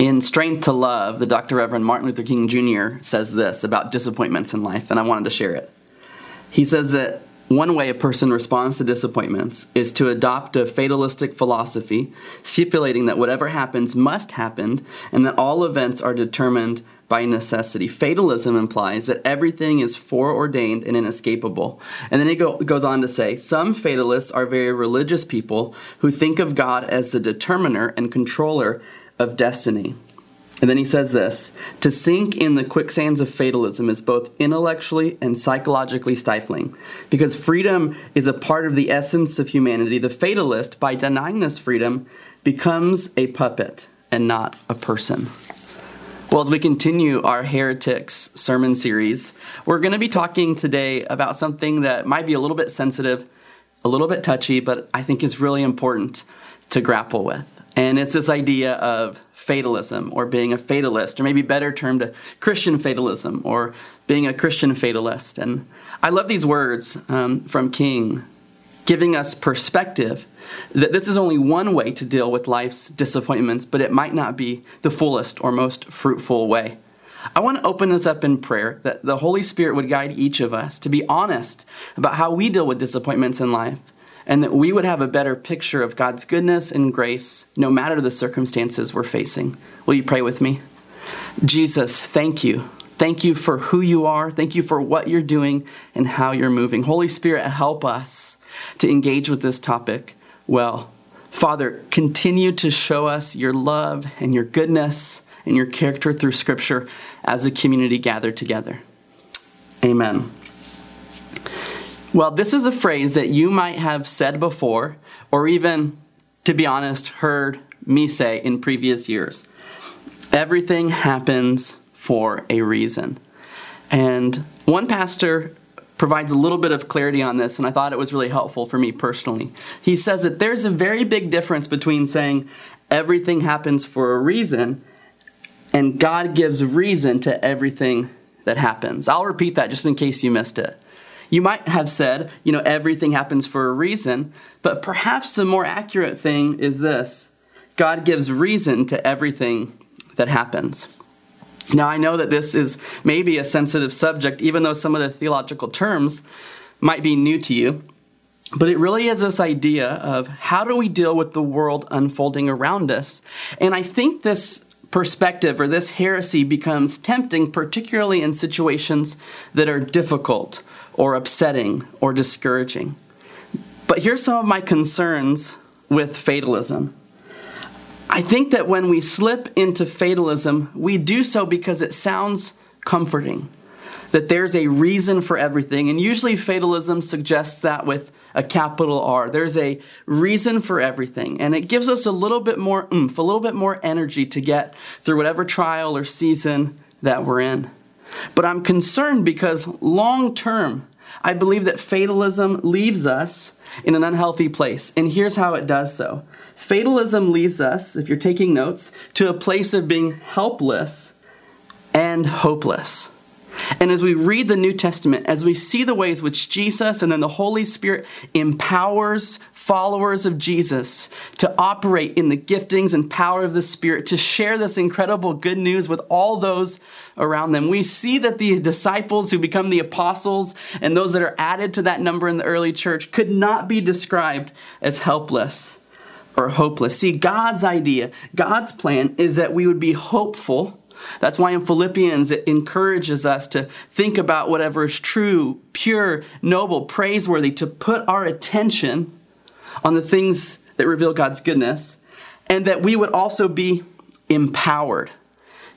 In Strength to Love, the Dr. Reverend Martin Luther King Jr. says this about disappointments in life, and I wanted to share it. He says that one way a person responds to disappointments is to adopt a fatalistic philosophy, stipulating that whatever happens must happen and that all events are determined by necessity. Fatalism implies that everything is foreordained and inescapable. And then he go, goes on to say some fatalists are very religious people who think of God as the determiner and controller of destiny. And then he says this To sink in the quicksands of fatalism is both intellectually and psychologically stifling. Because freedom is a part of the essence of humanity, the fatalist, by denying this freedom, becomes a puppet and not a person. Well, as we continue our Heretics sermon series, we're going to be talking today about something that might be a little bit sensitive, a little bit touchy, but I think is really important to grapple with. And it's this idea of fatalism or being a fatalist, or maybe better termed a Christian fatalism or being a Christian fatalist. And I love these words um, from King, giving us perspective that this is only one way to deal with life's disappointments, but it might not be the fullest or most fruitful way. I want to open this up in prayer that the Holy Spirit would guide each of us to be honest about how we deal with disappointments in life and that we would have a better picture of God's goodness and grace no matter the circumstances we're facing. Will you pray with me? Jesus, thank you. Thank you for who you are. Thank you for what you're doing and how you're moving. Holy Spirit, help us to engage with this topic well. Father, continue to show us your love and your goodness and your character through Scripture as a community gathered together. Amen. Well, this is a phrase that you might have said before, or even, to be honest, heard me say in previous years. Everything happens for a reason. And one pastor provides a little bit of clarity on this, and I thought it was really helpful for me personally. He says that there's a very big difference between saying everything happens for a reason and God gives reason to everything that happens. I'll repeat that just in case you missed it. You might have said, you know, everything happens for a reason, but perhaps the more accurate thing is this God gives reason to everything that happens. Now, I know that this is maybe a sensitive subject, even though some of the theological terms might be new to you. But it really is this idea of how do we deal with the world unfolding around us? And I think this perspective or this heresy becomes tempting, particularly in situations that are difficult or upsetting or discouraging. But here's some of my concerns with fatalism. I think that when we slip into fatalism, we do so because it sounds comforting, that there's a reason for everything. And usually, fatalism suggests that with a capital R. There's a reason for everything. And it gives us a little bit more oomph, a little bit more energy to get through whatever trial or season that we're in. But I'm concerned because long term, I believe that fatalism leaves us in an unhealthy place. And here's how it does so fatalism leaves us, if you're taking notes, to a place of being helpless and hopeless. And as we read the New Testament, as we see the ways which Jesus and then the Holy Spirit empowers followers of Jesus to operate in the giftings and power of the Spirit, to share this incredible good news with all those around them, we see that the disciples who become the apostles and those that are added to that number in the early church could not be described as helpless or hopeless. See, God's idea, God's plan is that we would be hopeful that's why in Philippians it encourages us to think about whatever is true, pure, noble, praiseworthy, to put our attention on the things that reveal God's goodness, and that we would also be empowered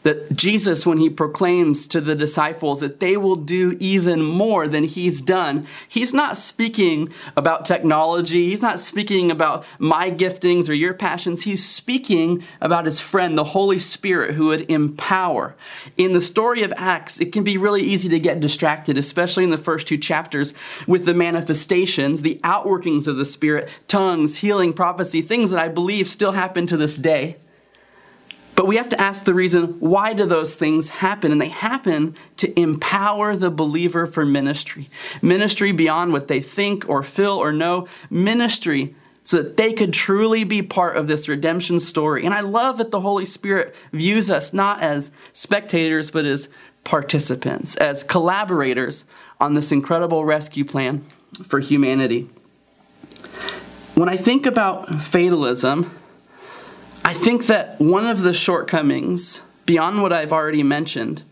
that Jesus, when he proclaims to the disciples that they will do even more than he's done, he's not speaking about technology. He's not speaking about my giftings or your passions. He's speaking about his friend, the Holy Spirit, who would empower. In the story of Acts, it can be really easy to get distracted, especially in the first two chapters, with the manifestations, the outworkings of the Spirit, tongues, healing, prophecy, things that I believe still happen to this day. But we have to ask the reason why do those things happen? And they happen to empower the believer for ministry. Ministry beyond what they think or feel or know. Ministry so that they could truly be part of this redemption story. And I love that the Holy Spirit views us not as spectators, but as participants, as collaborators on this incredible rescue plan for humanity. When I think about fatalism, I think that one of the shortcomings, beyond what I've already mentioned,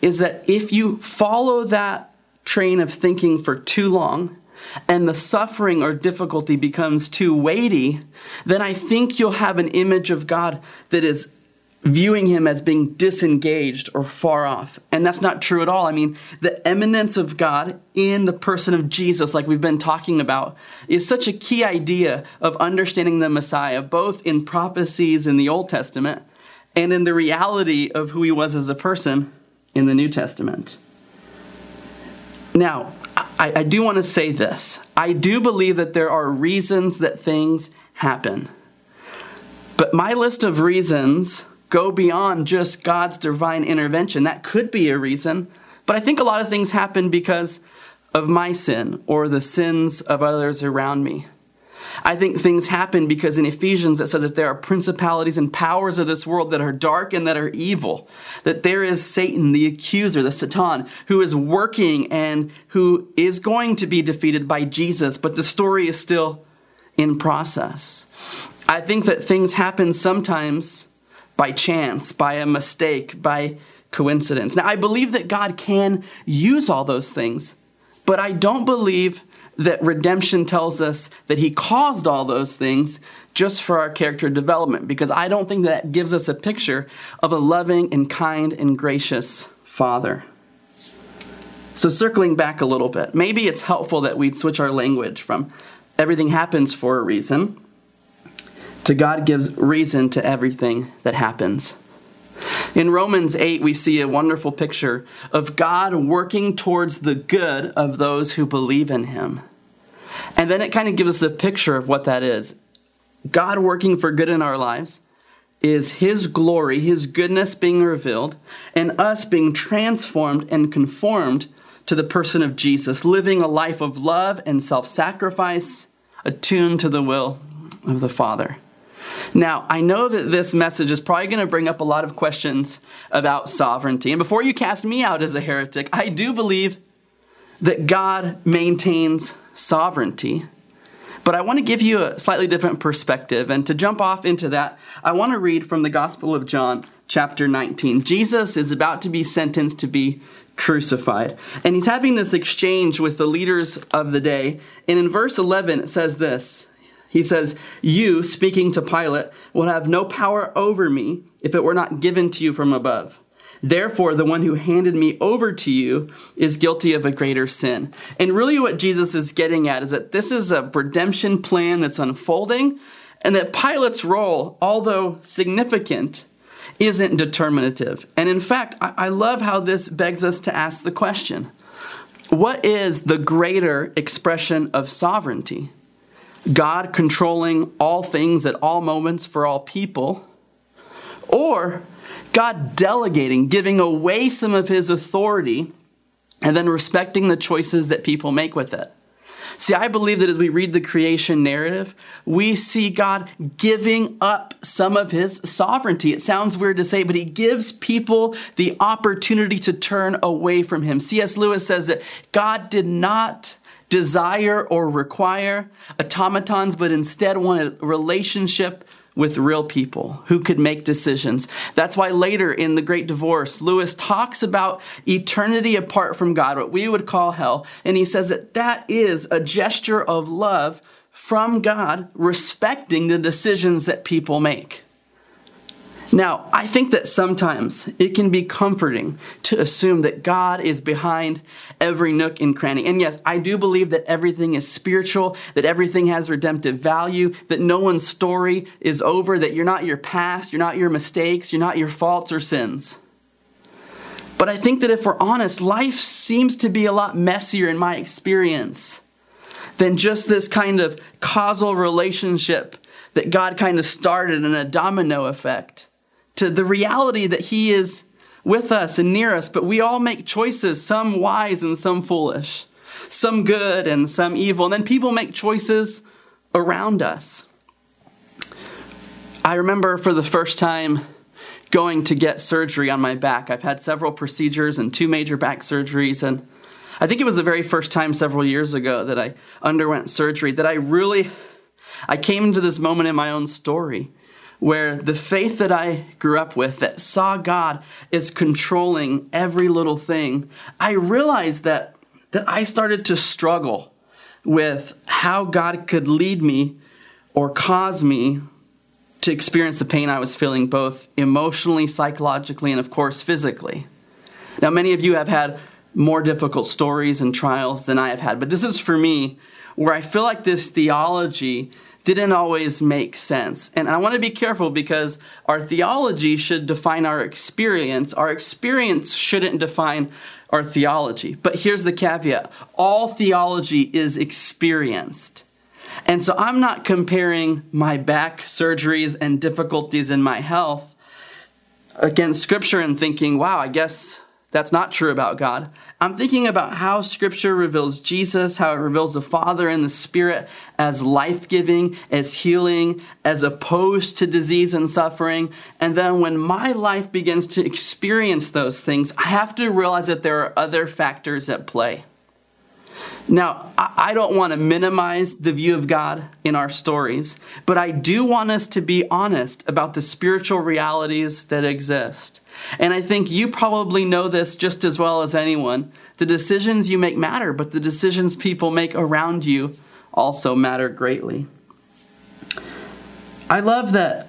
is that if you follow that train of thinking for too long, and the suffering or difficulty becomes too weighty, then I think you'll have an image of God that is viewing him as being disengaged or far off. And that's not true at all. I mean, the eminence of God in the person of Jesus, like we've been talking about, is such a key idea of understanding the Messiah, both in prophecies in the Old Testament and in the reality of who he was as a person in the New Testament. Now, I, I do want to say this. I do believe that there are reasons that things happen. But my list of reasons go beyond just God's divine intervention. That could be a reason. But I think a lot of things happen because of my sin or the sins of others around me. I think things happen because in Ephesians it says that there are principalities and powers of this world that are dark and that are evil. That there is Satan, the accuser, the Satan, who is working and who is going to be defeated by Jesus, but the story is still in process. I think that things happen sometimes by chance, by a mistake, by coincidence. Now, I believe that God can use all those things, but I don't believe that redemption tells us that he caused all those things just for our character development, because I don't think that gives us a picture of a loving and kind and gracious Father. So, circling back a little bit, maybe it's helpful that we'd switch our language from everything happens for a reason to God gives reason to everything that happens. In Romans 8, we see a wonderful picture of God working towards the good of those who believe in Him. And then it kind of gives us a picture of what that is. God working for good in our lives is His glory, His goodness being revealed, and us being transformed and conformed to the person of Jesus, living a life of love and self sacrifice, attuned to the will of the Father. Now, I know that this message is probably going to bring up a lot of questions about sovereignty. And before you cast me out as a heretic, I do believe that God maintains sovereignty. But I want to give you a slightly different perspective. And to jump off into that, I want to read from the Gospel of John, chapter 19. Jesus is about to be sentenced to be crucified. And he's having this exchange with the leaders of the day. And in verse 11, it says this He says, You, speaking to Pilate, will have no power over me if it were not given to you from above. Therefore, the one who handed me over to you is guilty of a greater sin. And really, what Jesus is getting at is that this is a redemption plan that's unfolding, and that Pilate's role, although significant, isn't determinative. And in fact, I love how this begs us to ask the question what is the greater expression of sovereignty? God controlling all things at all moments for all people? Or God delegating, giving away some of his authority, and then respecting the choices that people make with it. See, I believe that as we read the creation narrative, we see God giving up some of his sovereignty. It sounds weird to say, but he gives people the opportunity to turn away from him. C.S. Lewis says that God did not desire or require automatons, but instead want a relationship with real people who could make decisions. That's why later in The Great Divorce, Lewis talks about eternity apart from God, what we would call hell. And he says that that is a gesture of love from God, respecting the decisions that people make. Now, I think that sometimes it can be comforting to assume that God is behind every nook and cranny. And yes, I do believe that everything is spiritual, that everything has redemptive value, that no one's story is over, that you're not your past, you're not your mistakes, you're not your faults or sins. But I think that if we're honest, life seems to be a lot messier in my experience than just this kind of causal relationship that God kind of started in a domino effect to the reality that He is with us and near us, but we all make choices, some wise and some foolish, some good and some evil. And then people make choices around us. I remember for the first time going to get surgery on my back. I've had several procedures and two major back surgeries, and I think it was the very first time several years ago that I underwent surgery that I really I came into this moment in my own story where the faith that I grew up with that saw God is controlling every little thing. I realized that that I started to struggle with how God could lead me or cause me to experience the pain I was feeling, both emotionally, psychologically, and of course, physically. Now, many of you have had more difficult stories and trials than I have had, but this is for me where I feel like this theology didn't always make sense. And I want to be careful because our theology should define our experience. Our experience shouldn't define our theology. But here's the caveat all theology is experienced. And so I'm not comparing my back surgeries and difficulties in my health against Scripture and thinking, wow, I guess that's not true about God. I'm thinking about how Scripture reveals Jesus, how it reveals the Father and the Spirit as life giving, as healing, as opposed to disease and suffering. And then when my life begins to experience those things, I have to realize that there are other factors at play. Now, I don't want to minimize the view of God in our stories, but I do want us to be honest about the spiritual realities that exist. And I think you probably know this just as well as anyone. The decisions you make matter, but the decisions people make around you also matter greatly. I love that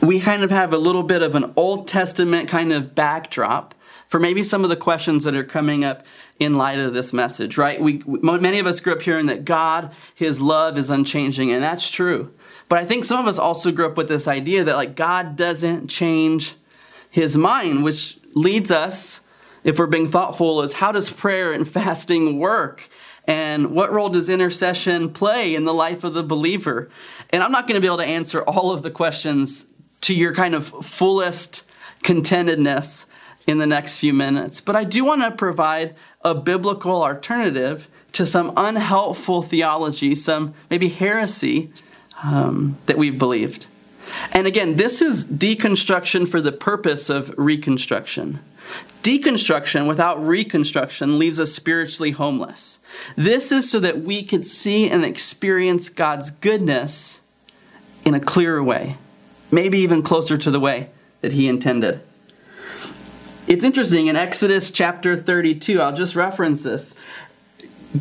we kind of have a little bit of an Old Testament kind of backdrop for maybe some of the questions that are coming up in light of this message, right? We, many of us grew up hearing that God, His love is unchanging, and that's true. But I think some of us also grew up with this idea that like God doesn't change His mind, which leads us, if we're being thoughtful, is how does prayer and fasting work? And what role does intercession play in the life of the believer? And I'm not going to be able to answer all of the questions to your kind of fullest contentedness in the next few minutes, but I do want to provide a biblical alternative to some unhelpful theology, some maybe heresy um, that we've believed. And again, this is deconstruction for the purpose of reconstruction. Deconstruction without reconstruction leaves us spiritually homeless. This is so that we could see and experience God's goodness in a clearer way, maybe even closer to the way that He intended. It's interesting in Exodus chapter 32, I'll just reference this.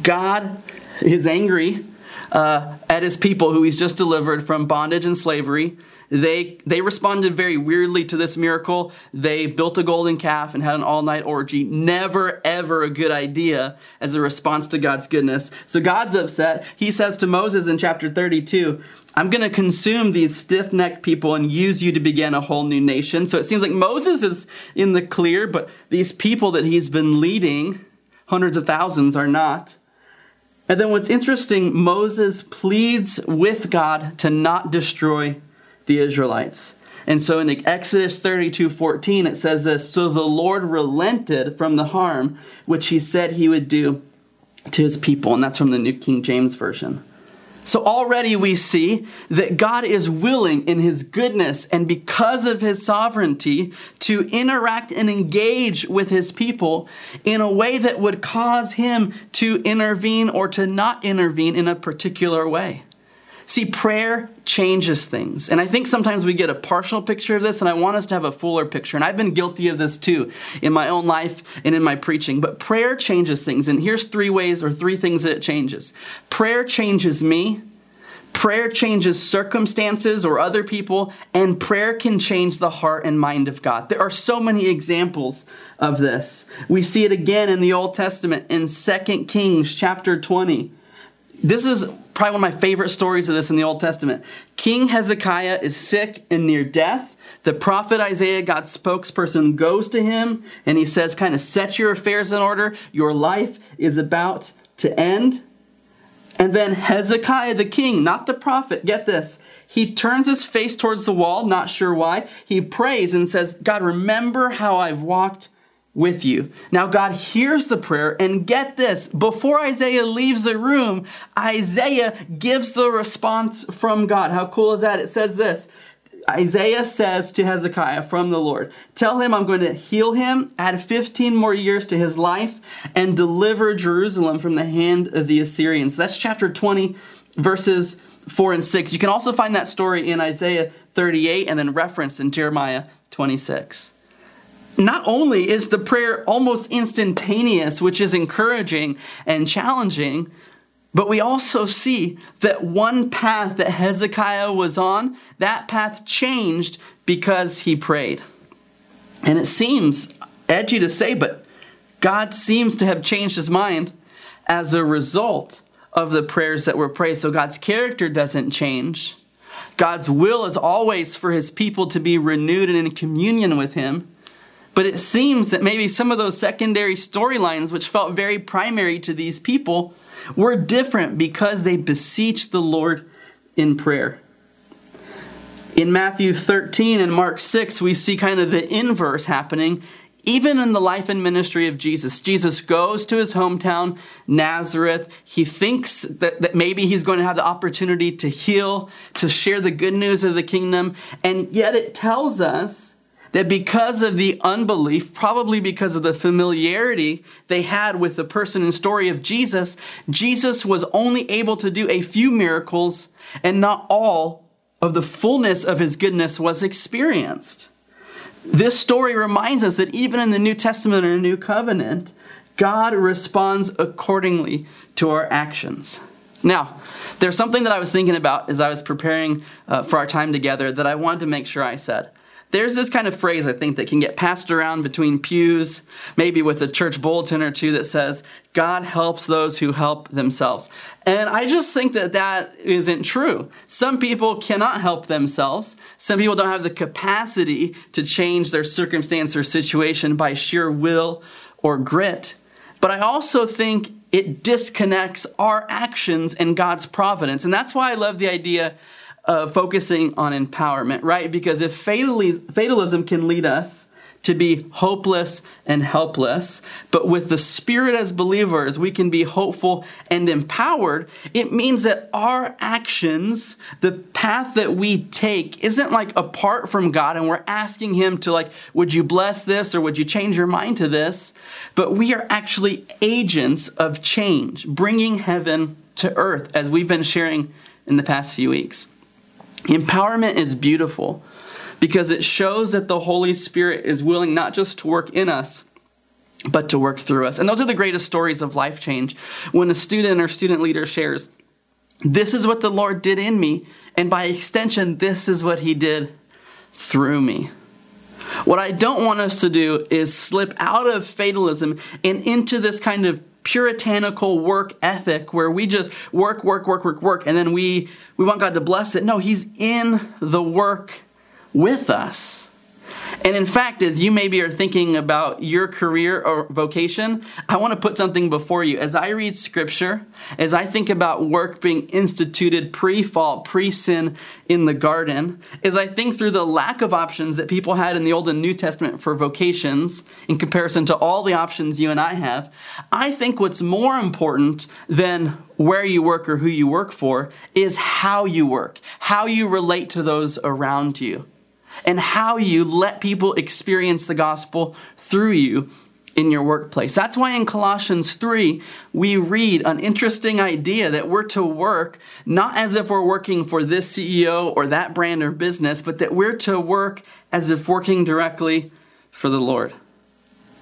God is angry uh, at his people who he's just delivered from bondage and slavery. They, they responded very weirdly to this miracle. They built a golden calf and had an all night orgy. Never, ever a good idea as a response to God's goodness. So God's upset. He says to Moses in chapter 32, I'm going to consume these stiff necked people and use you to begin a whole new nation. So it seems like Moses is in the clear, but these people that he's been leading, hundreds of thousands, are not. And then what's interesting, Moses pleads with God to not destroy the Israelites. And so in Exodus 32 14, it says this So the Lord relented from the harm which he said he would do to his people. And that's from the New King James Version. So already we see that God is willing in his goodness and because of his sovereignty to interact and engage with his people in a way that would cause him to intervene or to not intervene in a particular way. See, prayer changes things. And I think sometimes we get a partial picture of this, and I want us to have a fuller picture. And I've been guilty of this too in my own life and in my preaching. But prayer changes things. And here's three ways or three things that it changes prayer changes me. Prayer changes circumstances or other people, and prayer can change the heart and mind of God. There are so many examples of this. We see it again in the Old Testament in 2 Kings chapter 20. This is probably one of my favorite stories of this in the Old Testament. King Hezekiah is sick and near death. The prophet Isaiah, God's spokesperson, goes to him and he says, kind of set your affairs in order. Your life is about to end. And then Hezekiah the king, not the prophet, get this. He turns his face towards the wall, not sure why. He prays and says, God, remember how I've walked with you. Now, God hears the prayer, and get this before Isaiah leaves the room, Isaiah gives the response from God. How cool is that? It says this Isaiah says to Hezekiah from the Lord, Tell him I'm going to heal him, add 15 more years to his life, and deliver Jerusalem from the hand of the Assyrians. That's chapter 20, verses 4 and 6. You can also find that story in Isaiah 38 and then referenced in Jeremiah 26 not only is the prayer almost instantaneous, which is encouraging and challenging, but we also see that one path that Hezekiah was on, that path changed because he prayed. And it seems edgy to say, but God seems to have changed his mind as a result of the prayers that were prayed. So God's character doesn't change. God's will is always for his people to be renewed and in communion with him. But it seems that maybe some of those secondary storylines, which felt very primary to these people, were different because they beseeched the Lord in prayer. In Matthew 13 and Mark 6, we see kind of the inverse happening. Even in the life and ministry of Jesus, Jesus goes to his hometown, Nazareth. He thinks that, that maybe he's going to have the opportunity to heal, to share the good news of the kingdom. And yet it tells us that because of the unbelief, probably because of the familiarity they had with the person and story of Jesus, Jesus was only able to do a few miracles and not all of the fullness of his goodness was experienced. This story reminds us that even in the New Testament or New Covenant, God responds accordingly to our actions. Now, there's something that I was thinking about as I was preparing uh, for our time together that I wanted to make sure I said. There's this kind of phrase, I think, that can get passed around between pews, maybe with a church bulletin or two that says, God helps those who help themselves. And I just think that that isn't true. Some people cannot help themselves. Some people don't have the capacity to change their circumstance or situation by sheer will or grit. But I also think it disconnects our actions and God's providence. And that's why I love the idea uh, focusing on empowerment, right? Because if fatalism can lead us to be hopeless and helpless, but with the Spirit as believers, we can be hopeful and empowered. It means that our actions, the path that we take, isn't like apart from God and we're asking Him to, like, would you bless this or would you change your mind to this? But we are actually agents of change, bringing heaven to earth, as we've been sharing in the past few weeks. Empowerment is beautiful because it shows that the Holy Spirit is willing not just to work in us, but to work through us. And those are the greatest stories of life change. When a student or student leader shares, This is what the Lord did in me, and by extension, this is what He did through me. What I don't want us to do is slip out of fatalism and into this kind of puritanical work ethic where we just work, work, work, work, work, and then we, we want God to bless it. No, He's in the work with us. And in fact, as you maybe are thinking about your career or vocation, I want to put something before you. As I read scripture, as I think about work being instituted pre fall, pre sin in the garden, as I think through the lack of options that people had in the Old and New Testament for vocations in comparison to all the options you and I have, I think what's more important than where you work or who you work for is how you work, how you relate to those around you and how you let people experience the gospel through you in your workplace. That's why in Colossians 3, we read an interesting idea that we're to work not as if we're working for this CEO or that brand or business, but that we're to work as if working directly for the Lord.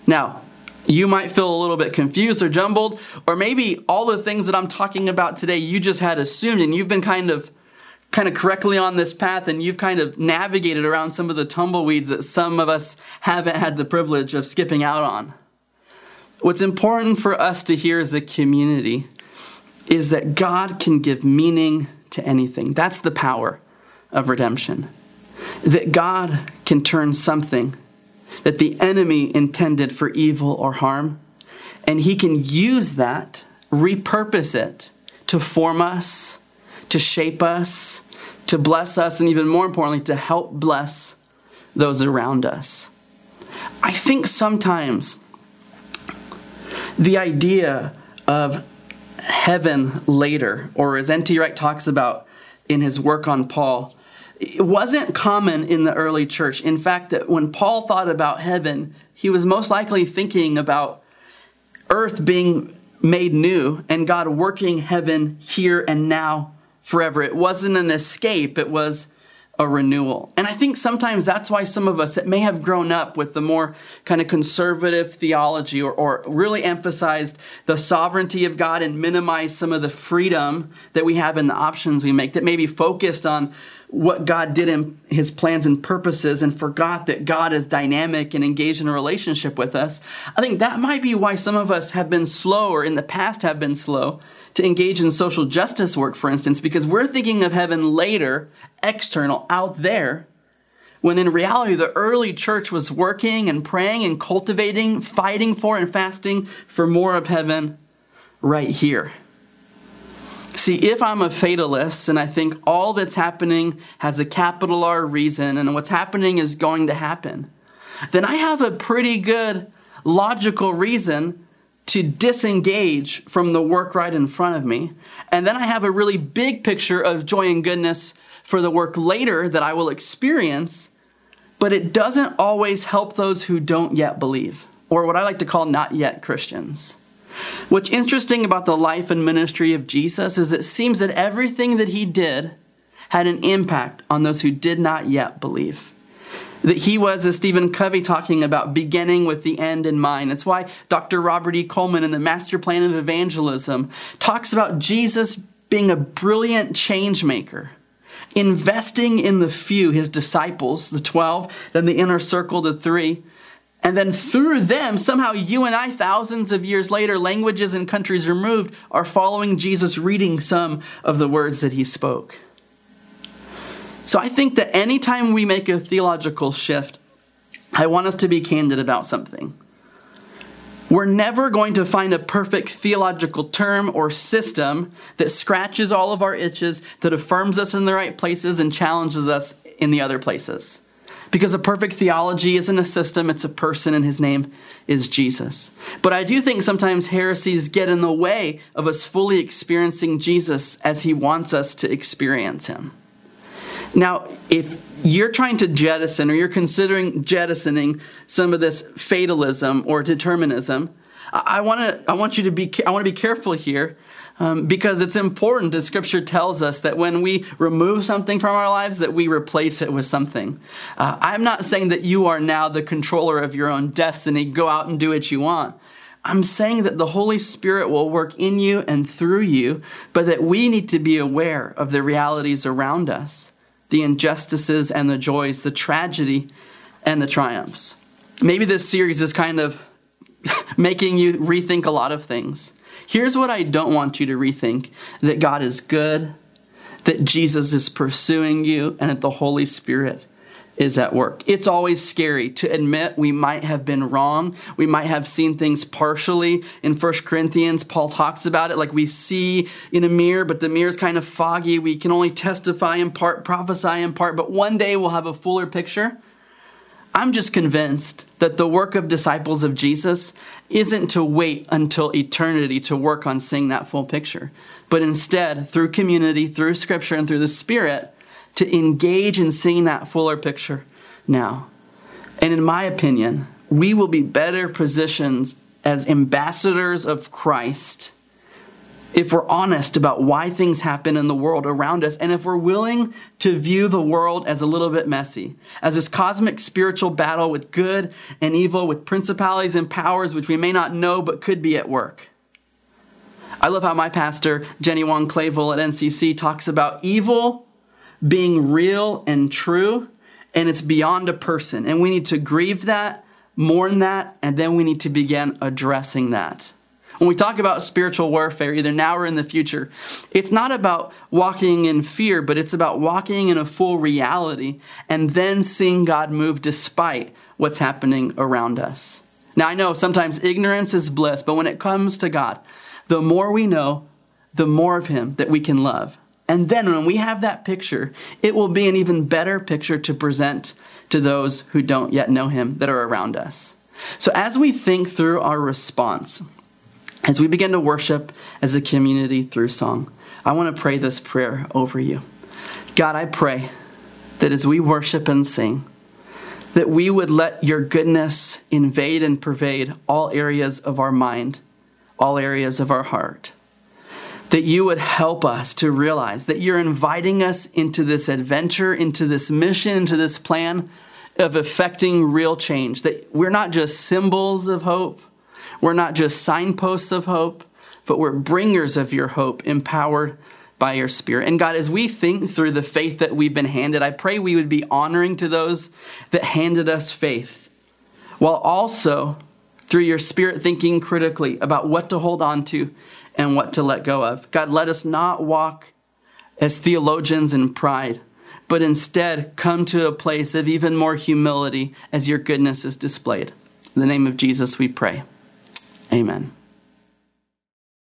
Now, you might feel a little bit confused or jumbled, or maybe all the things that I'm talking about today you just had assumed and you've been kind of kind of correctly on this path and you've kind of navigated around some of the tumbleweeds that some of us haven't had the privilege of skipping out on. What's important for us to hear as a community is that God can give meaning to anything. That's the power of redemption. That God can turn something that the enemy intended for evil or harm, and he can use that, repurpose it to form us to shape us, to bless us, and even more importantly, to help bless those around us. I think sometimes The idea of heaven later, or as N.T. Wright talks about in his work on Paul, it wasn't common in the early church. In fact, when Paul thought about heaven, he was most likely thinking about earth being made new and God working heaven here and now forever. It wasn't an escape, it was a renewal. And I think sometimes that's why some of us that may have grown up with the more kind of conservative theology or, or really emphasized the sovereignty of God and minimized some of the freedom that we have in the options we make, that maybe focused on what God did in his plans and purposes and forgot that God is dynamic and engaged in a relationship with us. I think that might be why some of us have been slow or in the past have been slow to engage in social justice work, for instance, because we're thinking of heaven later, external, out there, when in reality the early church was working and praying and cultivating, fighting for and fasting for more of heaven right here. See, if I'm a fatalist and I think all that's happening has a capital R reason and what's happening is going to happen, then I have a pretty good logical reason to disengage from the work right in front of me. And then I have a really big picture of joy and goodness for the work later that I will experience, but it doesn't always help those who don't yet believe, or what I like to call not yet Christians. What's interesting about the life and ministry of Jesus is it seems that everything that he did had an impact on those who did not yet believe. That he was, as Stephen Covey talking about, beginning with the end in mind. That's why Dr. Robert E. Coleman in the Master Plan of Evangelism talks about Jesus being a brilliant change maker investing in the few, his disciples, the 12, then the inner circle, the three, and then through them, somehow you and I, thousands of years later, languages and countries removed, are following Jesus, reading some of the words that he spoke. So I think that anytime we make a theological shift, I want us to be candid about something. We're never going to find a perfect theological term or system that scratches all of our itches, that affirms us in the right places and challenges us in the other places. Because a perfect theology isn't a system, it's a person, and his name is Jesus. But I do think sometimes heresies get in the way of us fully experiencing Jesus as he wants us to experience him. Now, if you're trying to jettison or you're considering jettisoning some of this fatalism or determinism, I want to I want you to be I want to be careful here um, because it's important as scripture tells us that when we remove something from our lives that we replace it with something. Uh, i'm not saying that you are now the controller of your own destiny. Go out and do what you want. I'm saying that the holy spirit will work in you and through you but that we need to be aware of the realities around us the injustices and the joys the tragedy and the triumphs. Maybe this series is kind of making you rethink a lot of things Here's what I don't want you to rethink that God is good, that Jesus is pursuing you, and that the Holy Spirit is at work. It's always scary to admit we might have been wrong. We might have seen things partially. In First Corinthians, Paul talks about it like we see in a mirror, but the mirror is kind of foggy. We can only testify in part, prophesy in part, but one day we'll have a fuller picture. I'm just convinced that the work of disciples of Jesus isn't to wait until eternity to work on seeing that full picture, but instead, through community, through scripture, and through the Spirit, to engage in seeing that fuller picture now. And in my opinion, we will be better positioned as ambassadors of Christ if we're honest about why things happen in the world around us, and if we're willing to view the world as a little bit messy, as this cosmic spiritual battle with good and evil, with principalities and powers which we may not know but could be at work. I love how my pastor, Jenny Wong Clavel at NCC, talks about evil being real and true, and it's beyond a person. And we need to grieve that, mourn that, and then we need to begin addressing that. When we talk about spiritual warfare, either now or in the future, it's not about walking in fear, but it's about walking in a full reality and then seeing God move despite what's happening around us. Now, I know sometimes ignorance is bliss, but when it comes to God, the more we know, the more of Him that we can love. And then when we have that picture, it will be an even better picture to present to those who don't yet know Him that are around us. So as we think through our response, as we begin to worship as a community through song, I want to pray this prayer over you. God, I pray that as we worship and sing, that we would let your goodness invade and pervade all areas of our mind, all areas of our heart. That you would help us to realize that you're inviting us into this adventure, into this mission, into this plan of effecting real change. That we're not just symbols of hope, we're not just signposts of hope, but we're bringers of your hope, empowered by your Spirit. And God, as we think through the faith that we've been handed, I pray we would be honoring to those that handed us faith, while also through your Spirit thinking critically about what to hold on to and what to let go of. God, let us not walk as theologians in pride, but instead come to a place of even more humility as your goodness is displayed. In the name of Jesus, we pray. Amen.